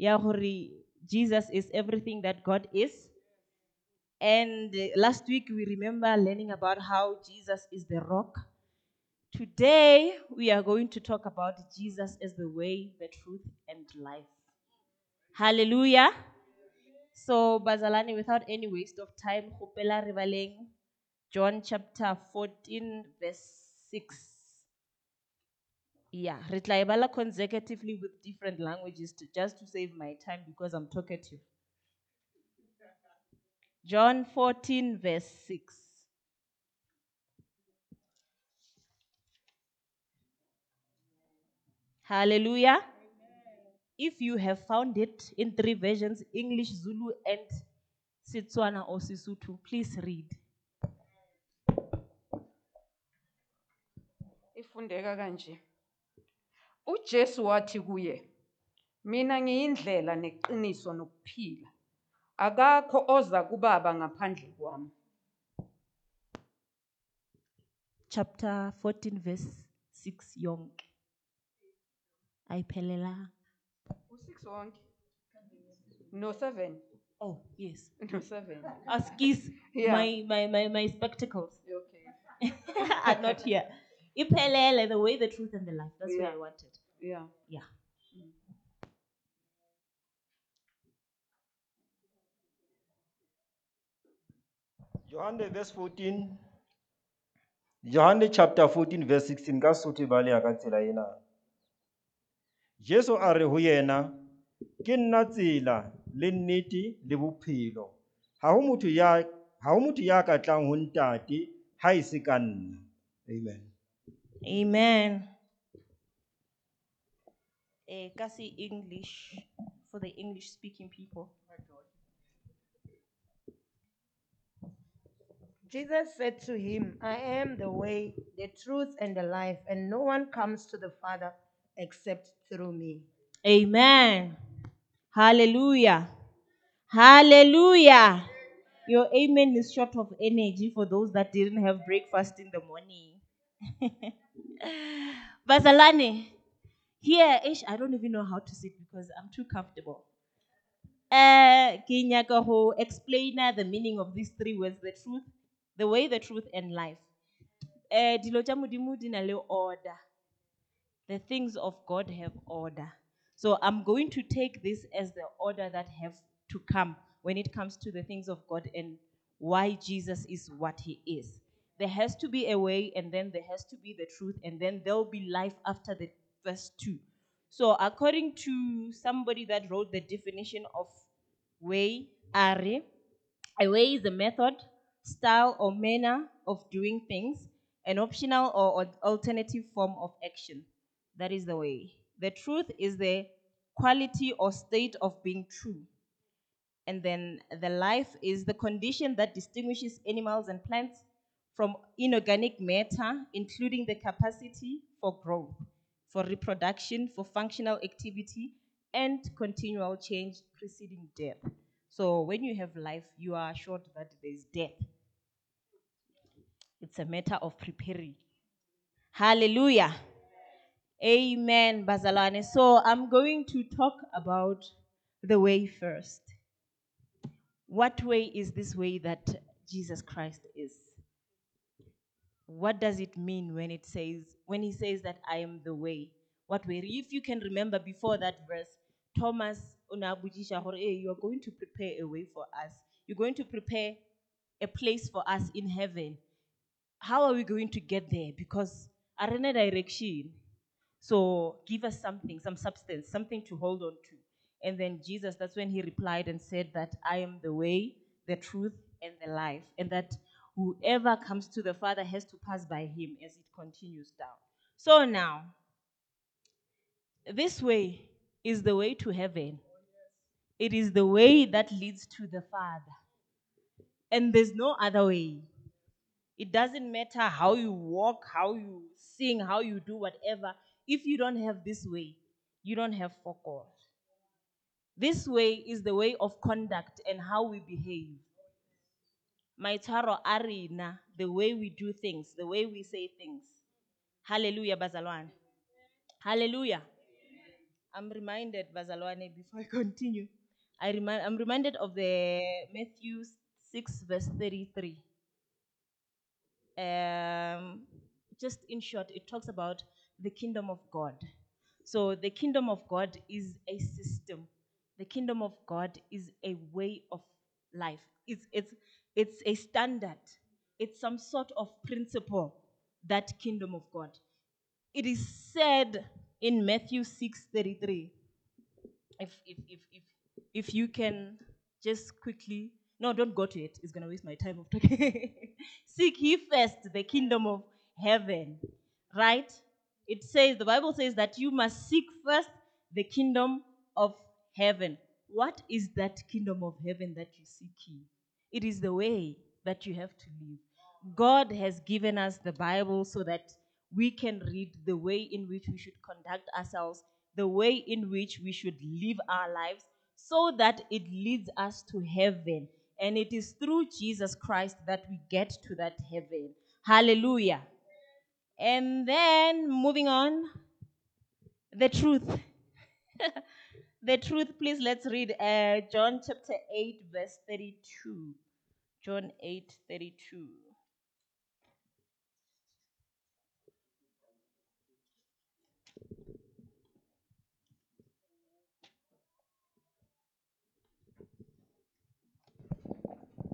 ya Jesus is everything that God is. And uh, last week we remember learning about how Jesus is the rock. Today we are going to talk about Jesus as the way, the truth, and life. Hallelujah. So, Bazalani, without any waste of time, John chapter 14, verse 6. Yeah, re consecutively with different languages to, just to save my time because I'm talkative. John 14, verse 6. Hallelujah. If you have found it in three versions English, Zulu, and Setswana or Sesotho, please read. ifundeka kanje uJesu wathi kuye mina ngiyindlela neqiniso nokuphila akakho oza kubaba ngaphandle kwami Chapter 14, verse 6 yonke. Ayiphelelanga. u6 wonke no 7 Oh, yes. no 7 Askis, Yeah. my, my, my, my spectacles okay are not here. Iphelele, the way, the truth, and the life. That's Yeah. I wanted. Yeah Yeah. Johanne verse 14. Johanne chapter 14 verse 16 ka Sotho e baleha ka tsela ena. Jesu a re ho yena ke nna tsela le nnete le bophelo. Ha ho motho ya ha ho motho ya ka tlang ho ntate ha e se ka nna. Amen. Amen. Eh, kasi English for the English speaking people. Jesus said to him, I am the way, the truth, and the life, and no one comes to the Father except through me. Amen. Hallelujah. Hallelujah. Your amen is short of energy for those that didn't have breakfast in the morning. Bazalane, here, I don't even know how to sit because I'm too comfortable. Uh, ke nyaka explain uh, the meaning of these three words the truth, the way, the truth, and life. Di na order the things of God have order. So I'm going to take this as the order that have to come when it comes to the things of God and why Jesus is what he is. There has to be a way and then there has to be the truth and then there'll be life after the first two. So according to somebody that wrote the definition of way, are, a way is a method, style, or manner of doing things, an optional or alternative form of action. That is the way. The truth is the quality or state of being true. And then the life is the condition that distinguishes animals and plants from inorganic matter, including the capacity for growth, for reproduction, for functional activity, and continual change preceding death. So when you have life, you are assured that there's death. It's a matter of preparing. Hallelujah. Amen, Bazalane. So I'm going to talk about the way first. What way is this way that Jesus Christ is? What does it mean when it says when he says that I am the way? What way? If you can remember before that verse, Thomas unabujisha "Eh, you are going to prepare a way for us. You're going to prepare a place for us in heaven. How are we going to get there? Because arena direction. So give us something, some substance, something to hold on to. And then Jesus, that's when he replied and said that I am the way, the truth, and the life. And that whoever comes to the Father has to pass by him as it continues down. So now, this way is the way to heaven. It is the way that leads to the Father. And there's no other way. It doesn't matter how you walk, how you sing, how you do whatever. If you don't have this way, you don't have for God. This way is the way of conduct and how we behave. Maitaro arena, the way we do things, the way we say things. Hallelujah, Bazalwan. Hallelujah. I'm reminded, Bazalwane, before I continue, I remind, I'm reminded of the Matthew 6, verse 33. Um, just in short, it talks about the kingdom of God. So the kingdom of God is a system. The kingdom of God is a way of life. It's, it's, it's a standard. It's some sort of principle, that kingdom of God. It is said in Matthew 6:33. If, if, if, if, if you can just quickly, no, don't go to it. It's to waste my time of talking. Seek ye first the kingdom of heaven, right? It says, the Bible says that you must seek first the kingdom of heaven. What is that kingdom of heaven that you seek? It is the way that you have to live. God has given us the Bible so that we can read the way in which we should conduct ourselves, the way in which we should live our lives, so that it leads us to heaven. And it is through Jesus Christ that we get to that heaven. Hallelujah. And then moving on, the truth. the truth, please let's read uh, John chapter 8, verse 32. John 8, 32.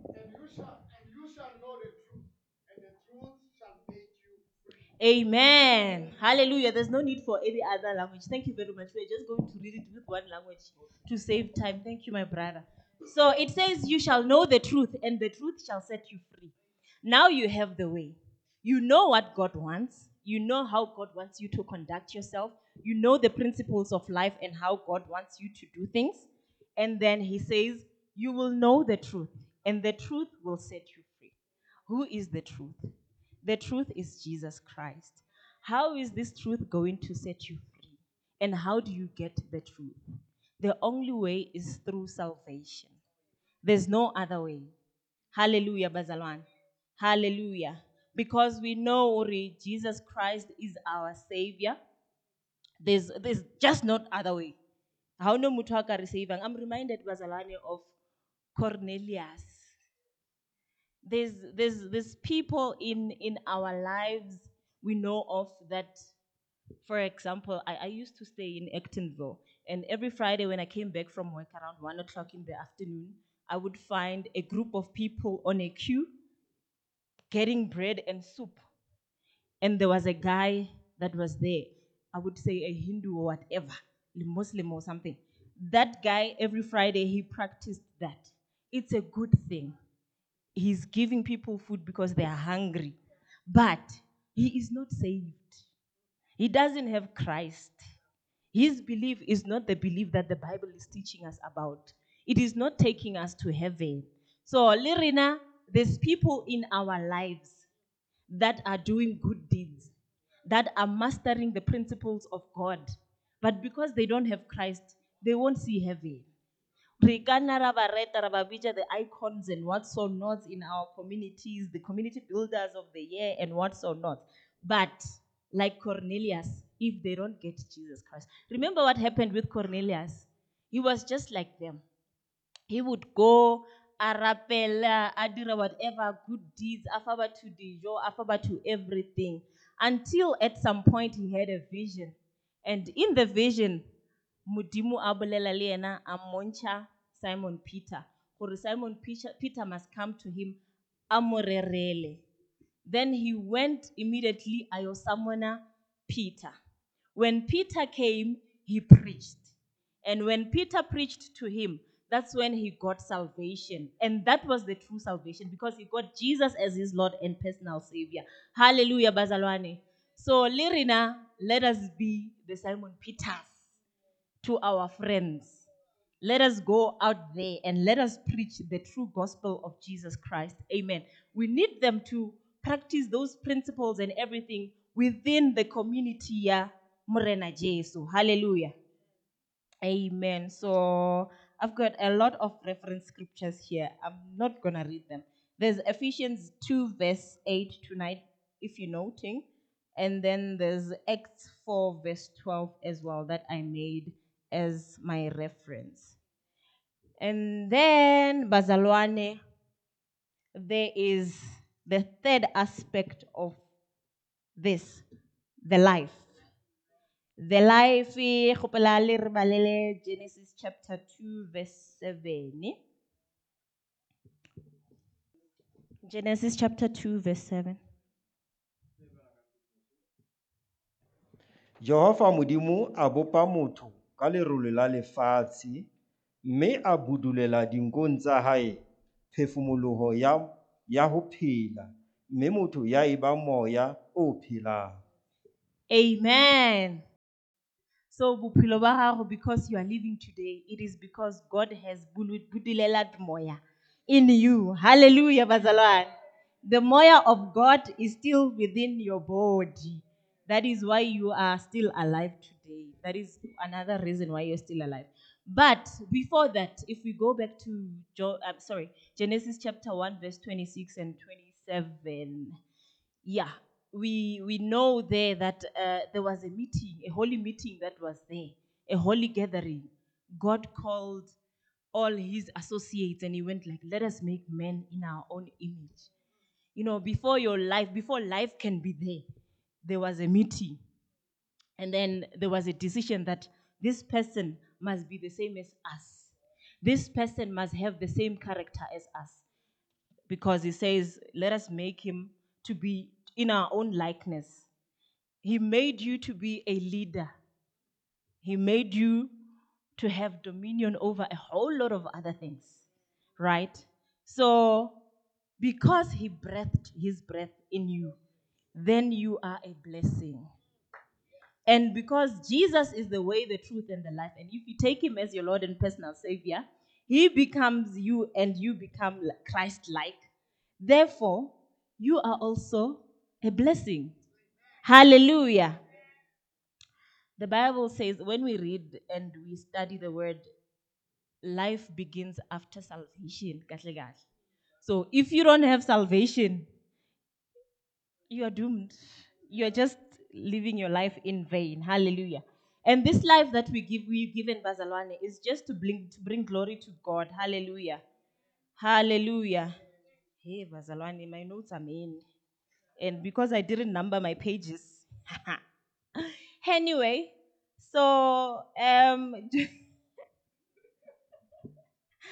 And you shall and you shall know the truth, and the truth shall make you free. Amen. Hallelujah. There's no need for any other language. Thank you very much. We're just going to read it with one language to save time. Thank you, my brother. So it says, You shall know the truth, and the truth shall set you free. Now you have the way. You know what God wants. You know how God wants you to conduct yourself. You know the principles of life and how God wants you to do things. And then he says, You will know the truth, and the truth will set you free. Who is the truth? The truth is Jesus Christ. How is this truth going to set you free? And how do you get the truth? The only way is through salvation. There's no other way. Hallelujah, Bazalwan. Hallelujah. Because we know Jesus Christ is our Savior. There's, there's just not other way. How? I'm reminded, Bazalwane, of Cornelius there's there's there's people in in our lives we know of that for example I, I used to stay in actonville and every friday when i came back from work around one o'clock in the afternoon i would find a group of people on a queue getting bread and soup. And there was a guy that was there i would say a hindu or whatever a muslim or something. That guy every friday he practiced that. It's a good thing he's giving people food because they are hungry. But he is not saved. He doesn't have Christ. His belief is not the belief that the Bible is teaching us about. It is not taking us to heaven. So, Lirina, there's people in our lives that are doing good deeds, that are mastering the principles of God. But because they don't have Christ, they won't see heaven. Re ka ra ba reta, ra ba bitsa the icons and what's so not in our communities, the community builders of the year and what's so not. But like Cornelius, if they don't get Jesus Christ. Remember what happened with Cornelius? He was just like them. He would go, a rapela, a whatever good deeds, a faba to dijo, a faba to everything. Until at some point he had a vision. And in the vision, Mudimu a bolela le a mmontsha Simon Peter gore Simon Peter, must come to him a mo. Then he went immediately a yo summona Peter. When Peter came, he preached. And when Peter preached to him, that's when he got salvation. And that was the true salvation because he got Jesus as his Lord and personal Savior. Hallelujah, Bazalwane. So, Lirina, let us be the Simon Peters to our friends. Let us go out there and let us preach the true gospel of Jesus Christ. Amen. We need them to practice those principles and everything within the community ya Morena Jesu. Hallelujah. Amen. So I've got a lot of reference scriptures here. I'm not going to read them. There's Ephesians 2, verse 8 to 9, if you're noting. And then there's Acts 4, verse 12 as well, that I made as my reference. And then, Bazalwane, there is the third aspect of this the life. The life, Genesis chapter 2, verse 7. Genesis chapter 2, verse 7. Jehova Modimo a bopa motho ka lerole la lefatshe mme a budulela dinkong tsa hae phefumoloho ya ho phela mme motho ya eba moya o phelang. Amen. So, bophelo ba gago, because you are living today, it is because God has budulelat moya in you. Hallelujah, Bazalwan. The moya of God is still within your body. That is why you are still alive today. That is another reason why you're still alive. But before that, if we go back to jo- I'm sorry, Genesis chapter 1, verse 26 and 27 yeah we we know there that uh, there was a meeting a holy meeting that was there a holy gathering. God called all his associates and he went like let us make men in our own image. You know before your life before life can be there there was a meeting and then there was a decision that this person must be the same as us this person must have the same character as us because he says, Let us make him to be in our own likeness. He made you to be a leader, he made you to have dominion over a whole lot of other things, right? So, because he breathed his breath in you, then you are a blessing. And because Jesus is the way, the truth, and the life, and if you take him as your Lord and personal Savior, he becomes you and you become Christ like. Therefore, you are also a blessing. Hallelujah. The Bible says when we read and we study the word, life begins after salvation. So if you don't have salvation, you are doomed. You are just living your life in vain. Hallelujah. And this life that we give, we've given Bazalwane is just to bring, to bring glory to God. Hallelujah. Hallelujah. Hey, Bazalwane, my notes are mean. And because I didn't number my pages. anyway, so um,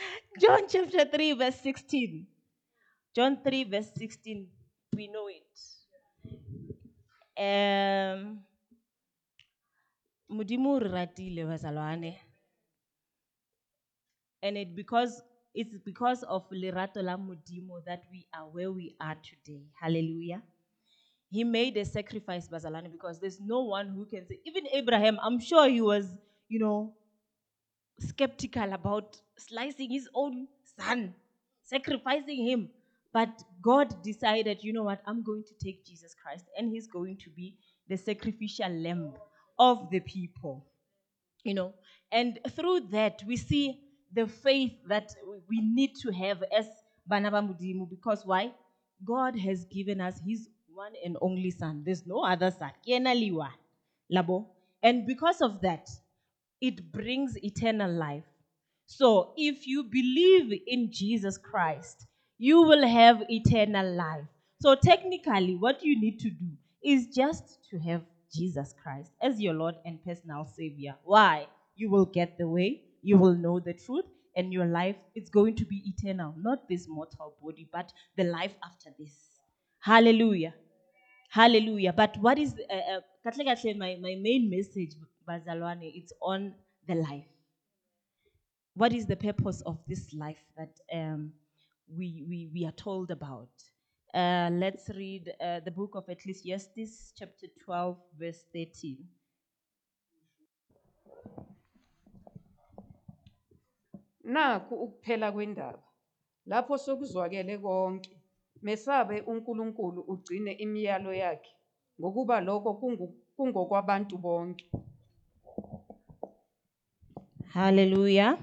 John chapter 3, verse 16. John 3, verse 16. We know it. Modimo o ratile bazalwane. And it because it's because of lerato la that we are where we are today. Hallelujah. He made a sacrifice, Bazalane, because there's no one who can say, even Abraham, I'm sure he was, you know, skeptical about slicing his own son, sacrificing him. But God decided, you know what, I'm going to take Jesus Christ, and he's going to be the sacrificial lamb of the people. You know, and through that, we see the faith that we need to have as Banaba Mudimu, because why? God has given us his one and only son. There's no other son. Liwa. Labo. And because of that, it brings eternal life. So if you believe in Jesus Christ, you will have eternal life. So technically, what you need to do is just to have Jesus Christ as your Lord and personal Savior. Why? You will get the way, you will know the truth, and your life is going to be eternal. Not this mortal body, but the life after this. Hallelujah. Hallelujah. But what is, uh, uh, my, my main message, Bazalwane, it's on the life. What is the purpose of this life that um, we, we, we are told about? Uh, let's read uh, the book of Ecclesiastes, chapter 12, verse 13. Nakhu ukuphela kwendaba. Lapho sokuzwakele konke, mesabe uNkulunkulu ugcine imiyalo yakhe ngokuba lokho kungokwabantu bonke. Hallelujah.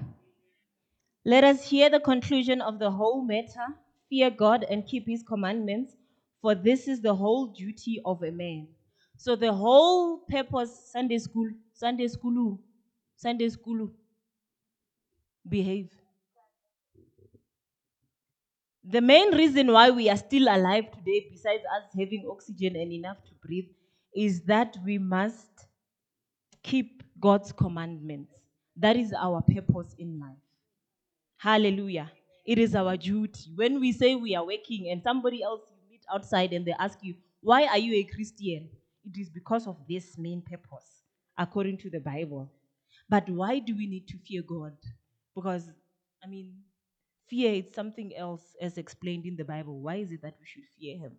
Let us hear the conclusion of the whole matter. Fear God and keep his commandments, for this is the whole duty of a man. So the whole purpose, Sunday school, Sunday school, Sunday school, behave. The main reason why we are still alive today, besides us having oxygen and enough to breathe, is that we must keep God's commandments. That is our purpose in life. Hallelujah. It is our duty. When we say we are working and somebody else you meet outside and they ask you, Why are you a Christian? It is because of this main purpose, according to the Bible. But why do we need to fear God? Because, I mean, fear is something else as explained in the Bible. Why is it that we should fear Him?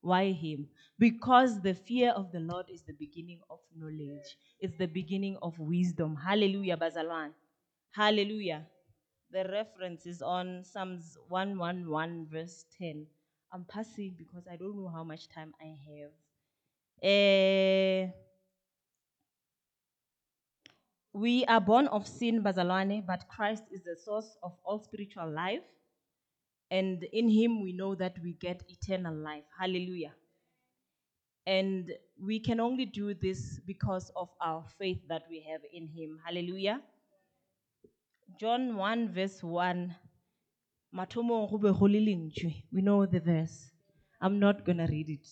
Why Him? Because the fear of the Lord is the beginning of knowledge, it's the beginning of wisdom. Hallelujah, Bazalwan. Hallelujah. The reference is on Psalms 111, verse 10. I'm passing because I don't know how much time I have. Eh, we are born of sin, Bazalwane, but Christ is the source of all spiritual life. And in him we know that we get eternal life. Hallelujah. And we can only do this because of our faith that we have in him. Hallelujah. John 1, verse 1. Mathomo go be go. We know the verse. I'm not going to read it.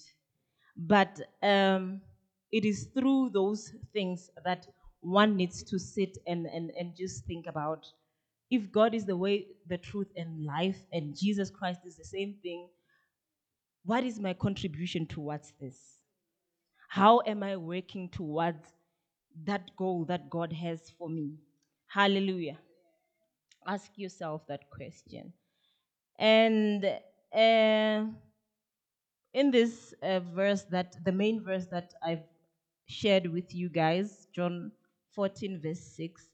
But um, it is through those things that one needs to sit and, and, and just think about. If God is the way, the truth, and life, and Jesus Christ is the same thing, what is my contribution towards this? How am I working towards that goal that God has for me? Hallelujah. Ask yourself that question. And uh, in this uh, verse, that the main verse that I've shared with you guys, John 14, verse 6,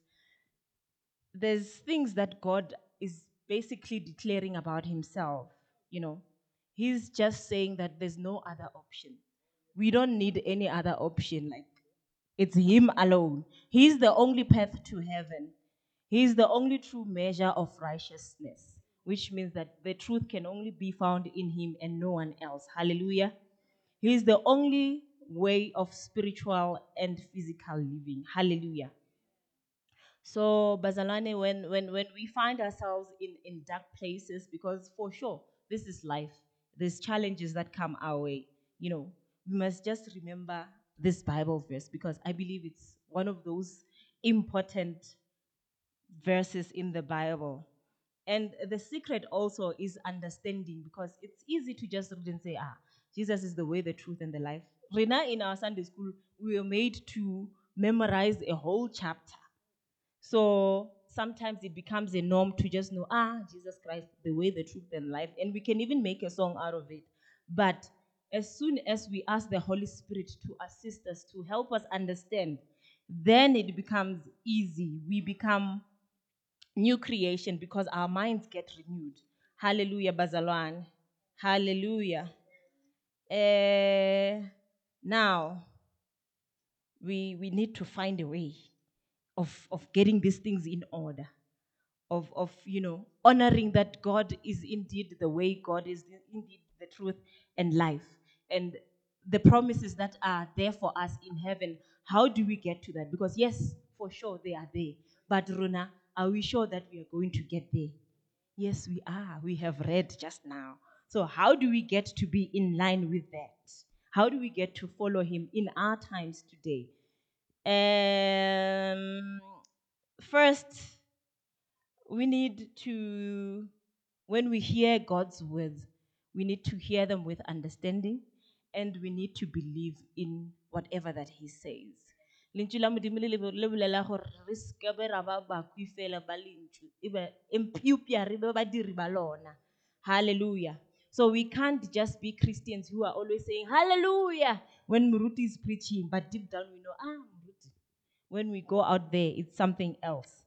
there's things that God is basically declaring about himself. You know, he's just saying that there's no other option. We don't need any other option. Like, it's him alone. He's the only path to heaven. He's the only true measure of righteousness, which means that the truth can only be found in him and no one else. Hallelujah. He is the only way of spiritual and physical living. Hallelujah. So, Bazalane, when, when, when we find ourselves in, in dark places, because for sure, this is life, there's challenges that come our way, you know, we must just remember this Bible verse because I believe it's one of those important verses in the Bible. And the secret also is understanding because it's easy to just read and say, ah, Jesus is the way, the truth, and the life. Rena, in our Sunday school, we were made to memorize a whole chapter. So sometimes it becomes a norm to just know, ah, Jesus Christ, the way, the truth, and life. And we can even make a song out of it. But as soon as we ask the Holy Spirit to assist us, to help us understand, then it becomes easy. We become new creation because our minds get renewed. Hallelujah, Bazalwan. Hallelujah. Eh, now, we, we need to find a way of, of getting these things in order, of, of, you know, honoring that God is indeed the way, God is indeed the truth and life. And the promises that are there for us in heaven, how do we get to that? Because, yes, for sure they are there. But, Runa, are we sure that we are going to get there? Yes, we are. We have read just now. So, how do we get to be in line with that? How do we get to follow Him in our times today? Um, first, we need to, when we hear God's words, we need to hear them with understanding and we need to believe in whatever that He says. Lentswe la modimo le le- le bolela gore re seke be ra ba bakwi fela ba lentswe. Empiupia re be badiri ba lona. Hallelujah. So we can't just be christians who are always saying hallelujah when muruti is preaching but deep down we know ah muruti. When we go out there it's something else.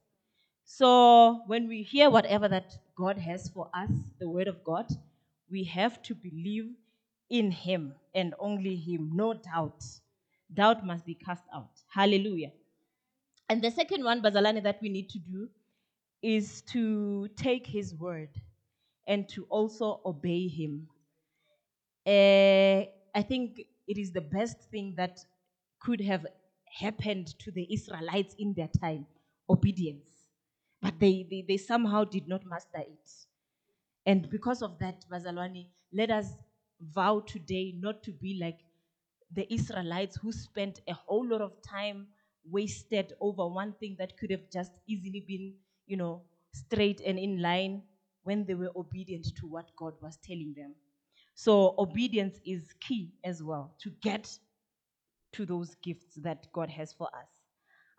So when we hear whatever that god has for us the word of god we have to believe in him and only him no doubt doubt must be cast out. Hallelujah. And the second one, Bazalani, that we need to do is to take his word and to also obey him. Eh, I think it is the best thing that could have happened to the Israelites in their time obedience. But they, they, they somehow did not master it. And because of that, Bazalwani, let us vow today not to be like the Israelites who spent a whole lot of time wasted over one thing that could have just easily been, you know, straight and in line when they were obedient to what God was telling them. So obedience is key as well to get to those gifts that God has for us.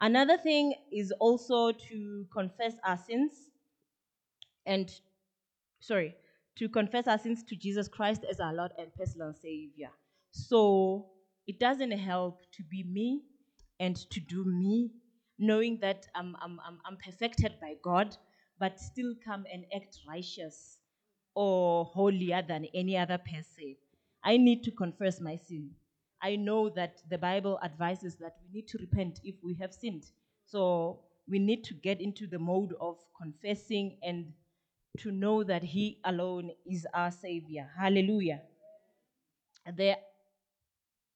Another thing is also to confess our sins and sorry, to confess our sins to Jesus Christ as our Lord and personal Savior. So it doesn't help to be me and to do me, knowing that I'm, I'm, I'm, I'm perfected by God, but still come and act righteous or holier than any other person. I need to confess my sin. I know that the Bible advises that we need to repent if we have sinned. So we need to get into the mode of confessing and to know that He alone is our Savior. Hallelujah. The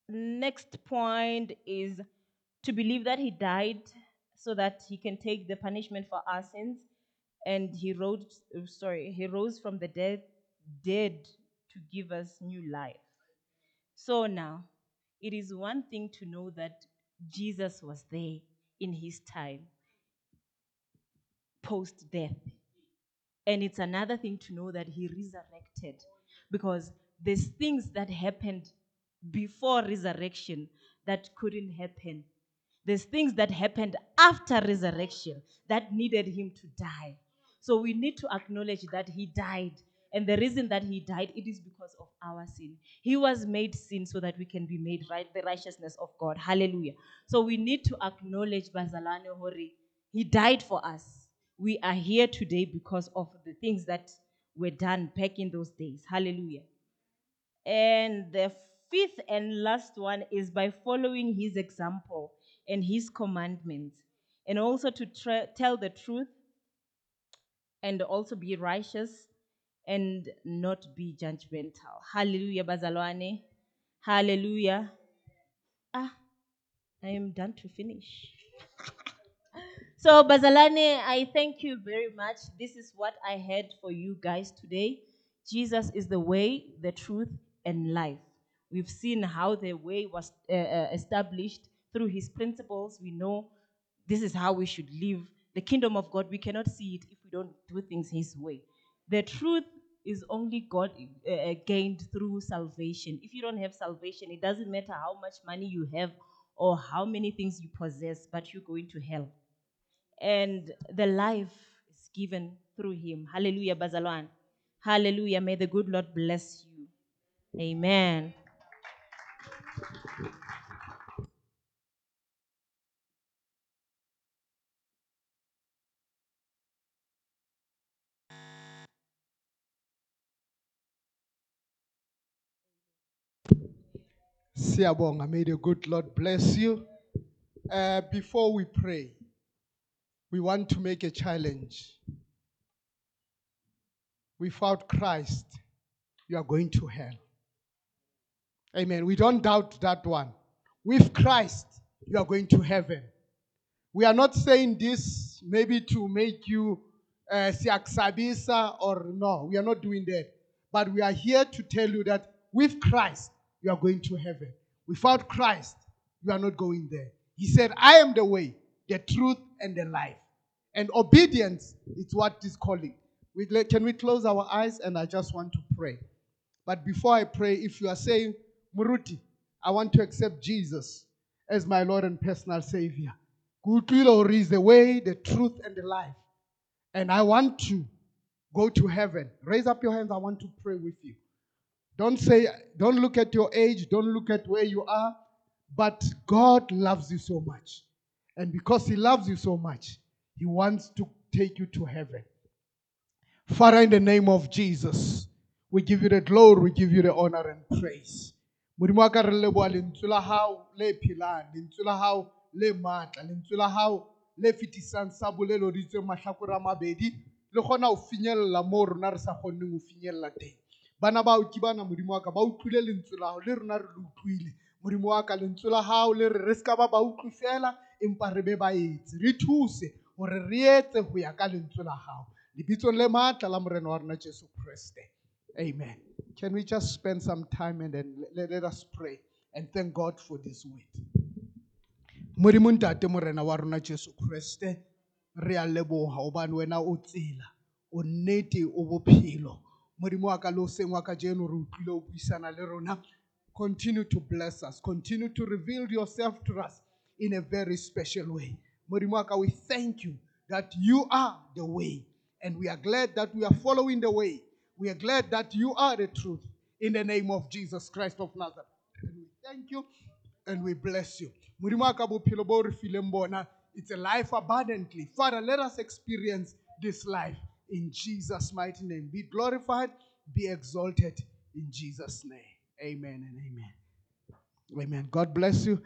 next point is to believe that He died so that He can take the punishment for our sins, and He rose. Sorry, He rose from the dead, dead to give us new life. So now, it is one thing to know that Jesus was there in His time, post death. And it's another thing to know that he resurrected because there's things that happened before resurrection that couldn't happen. There's things that happened after resurrection that needed him to die. So we need to acknowledge that he died. And the reason that he died, it is because of our sin. He was made sin so that we can be made right, the righteousness of God. Hallelujah. So we need to acknowledge Bazalane Hori. He died for us. We are here today because of the things that were done back in those days. Hallelujah. And the fifth and last one is by following his example and his commandments, and also to tra- tell the truth and also be righteous and not be judgmental. Hallelujah, Bazalwane. Hallelujah. Ah, I am done to finish. So, Bazalane, I thank you very much. This is what I had for you guys today. Jesus is the way, the truth, and life. We've seen how the way was uh, uh, established through his principles. We know this is how we should live. The kingdom of God, we cannot see it if we don't do things his way. The truth is only God uh, uh, gained through salvation. If you don't have salvation, it doesn't matter how much money you have or how many things you possess, but you're going to hell and the life is given through him. Hallelujah, Bazalwan. Hallelujah. May the good Lord bless you. Amen. Siyabonga. May the good Lord bless you. Uh, before we pray, we want to make a challenge. Without Christ, you are going to hell. Amen. We don't doubt that one. With Christ, you are going to heaven. We are not saying this maybe to make you uh, or no, we are not doing that. But we are here to tell you that with Christ, you are going to heaven. Without Christ, you are not going there. He said, I am the way, the truth, and the life. And obedience is what is calling. We, can we close our eyes? And I just want to pray. But before I pray, if you are saying, Muruti, I want to accept Jesus as my Lord and personal Savior. Kutlilo is the way, the truth, and the life. And I want to go to heaven. Raise up your hands. I want to pray with you. Don't say, don't look at your age, don't look at where you are. But God loves you so much. And because He loves you so much, He wants to take you to heaven. Father, in the name of Jesus, we give you the glory, we give you the honor and praise. Modimo wa ka re leboha lentswe la hao le phelang, lentswe la hao le matla, lentswe la hao le fetisang sa mahlakore a mabedi, le kgona ho finyella moo rona re sa kgonneng ho finyella teng. Bana ba ke bana modimo wa ka ba utlwile lentswe la le rona re le utlwile. Modimo wa ka lentswe la hao le re re ska ba ba utlwi fela empa re be baetsi. Re thuse gore re etse go ya ka lentswe la gago lebitsong le maatla la morena wa rona jesu kreste. Amen. Can we just spend some time and then let, let us pray and thank god for this word? Modimo ntate morena wa rona jesu kreste re a leboga gobane wena o tsela o nnete o bophelo modimo wa ka le oseng wa ka jeno re utlwile o buisana le rona. Continue to bless us. Continue to reveal yourself to us in a very special way. Modimo wa ka we thank you that you are the way. And we are glad that we are following the way. We are glad that you are the truth. In the name of jesus christ of nazareth. And we thank you and we bless you. Modimo wa ka bophelo bo re fileng bona, It's a life abundantly. Father, let us experience this life in Jesus' mighty name. Be glorified, be exalted in Jesus' name. Amen and amen. Amen. God bless you.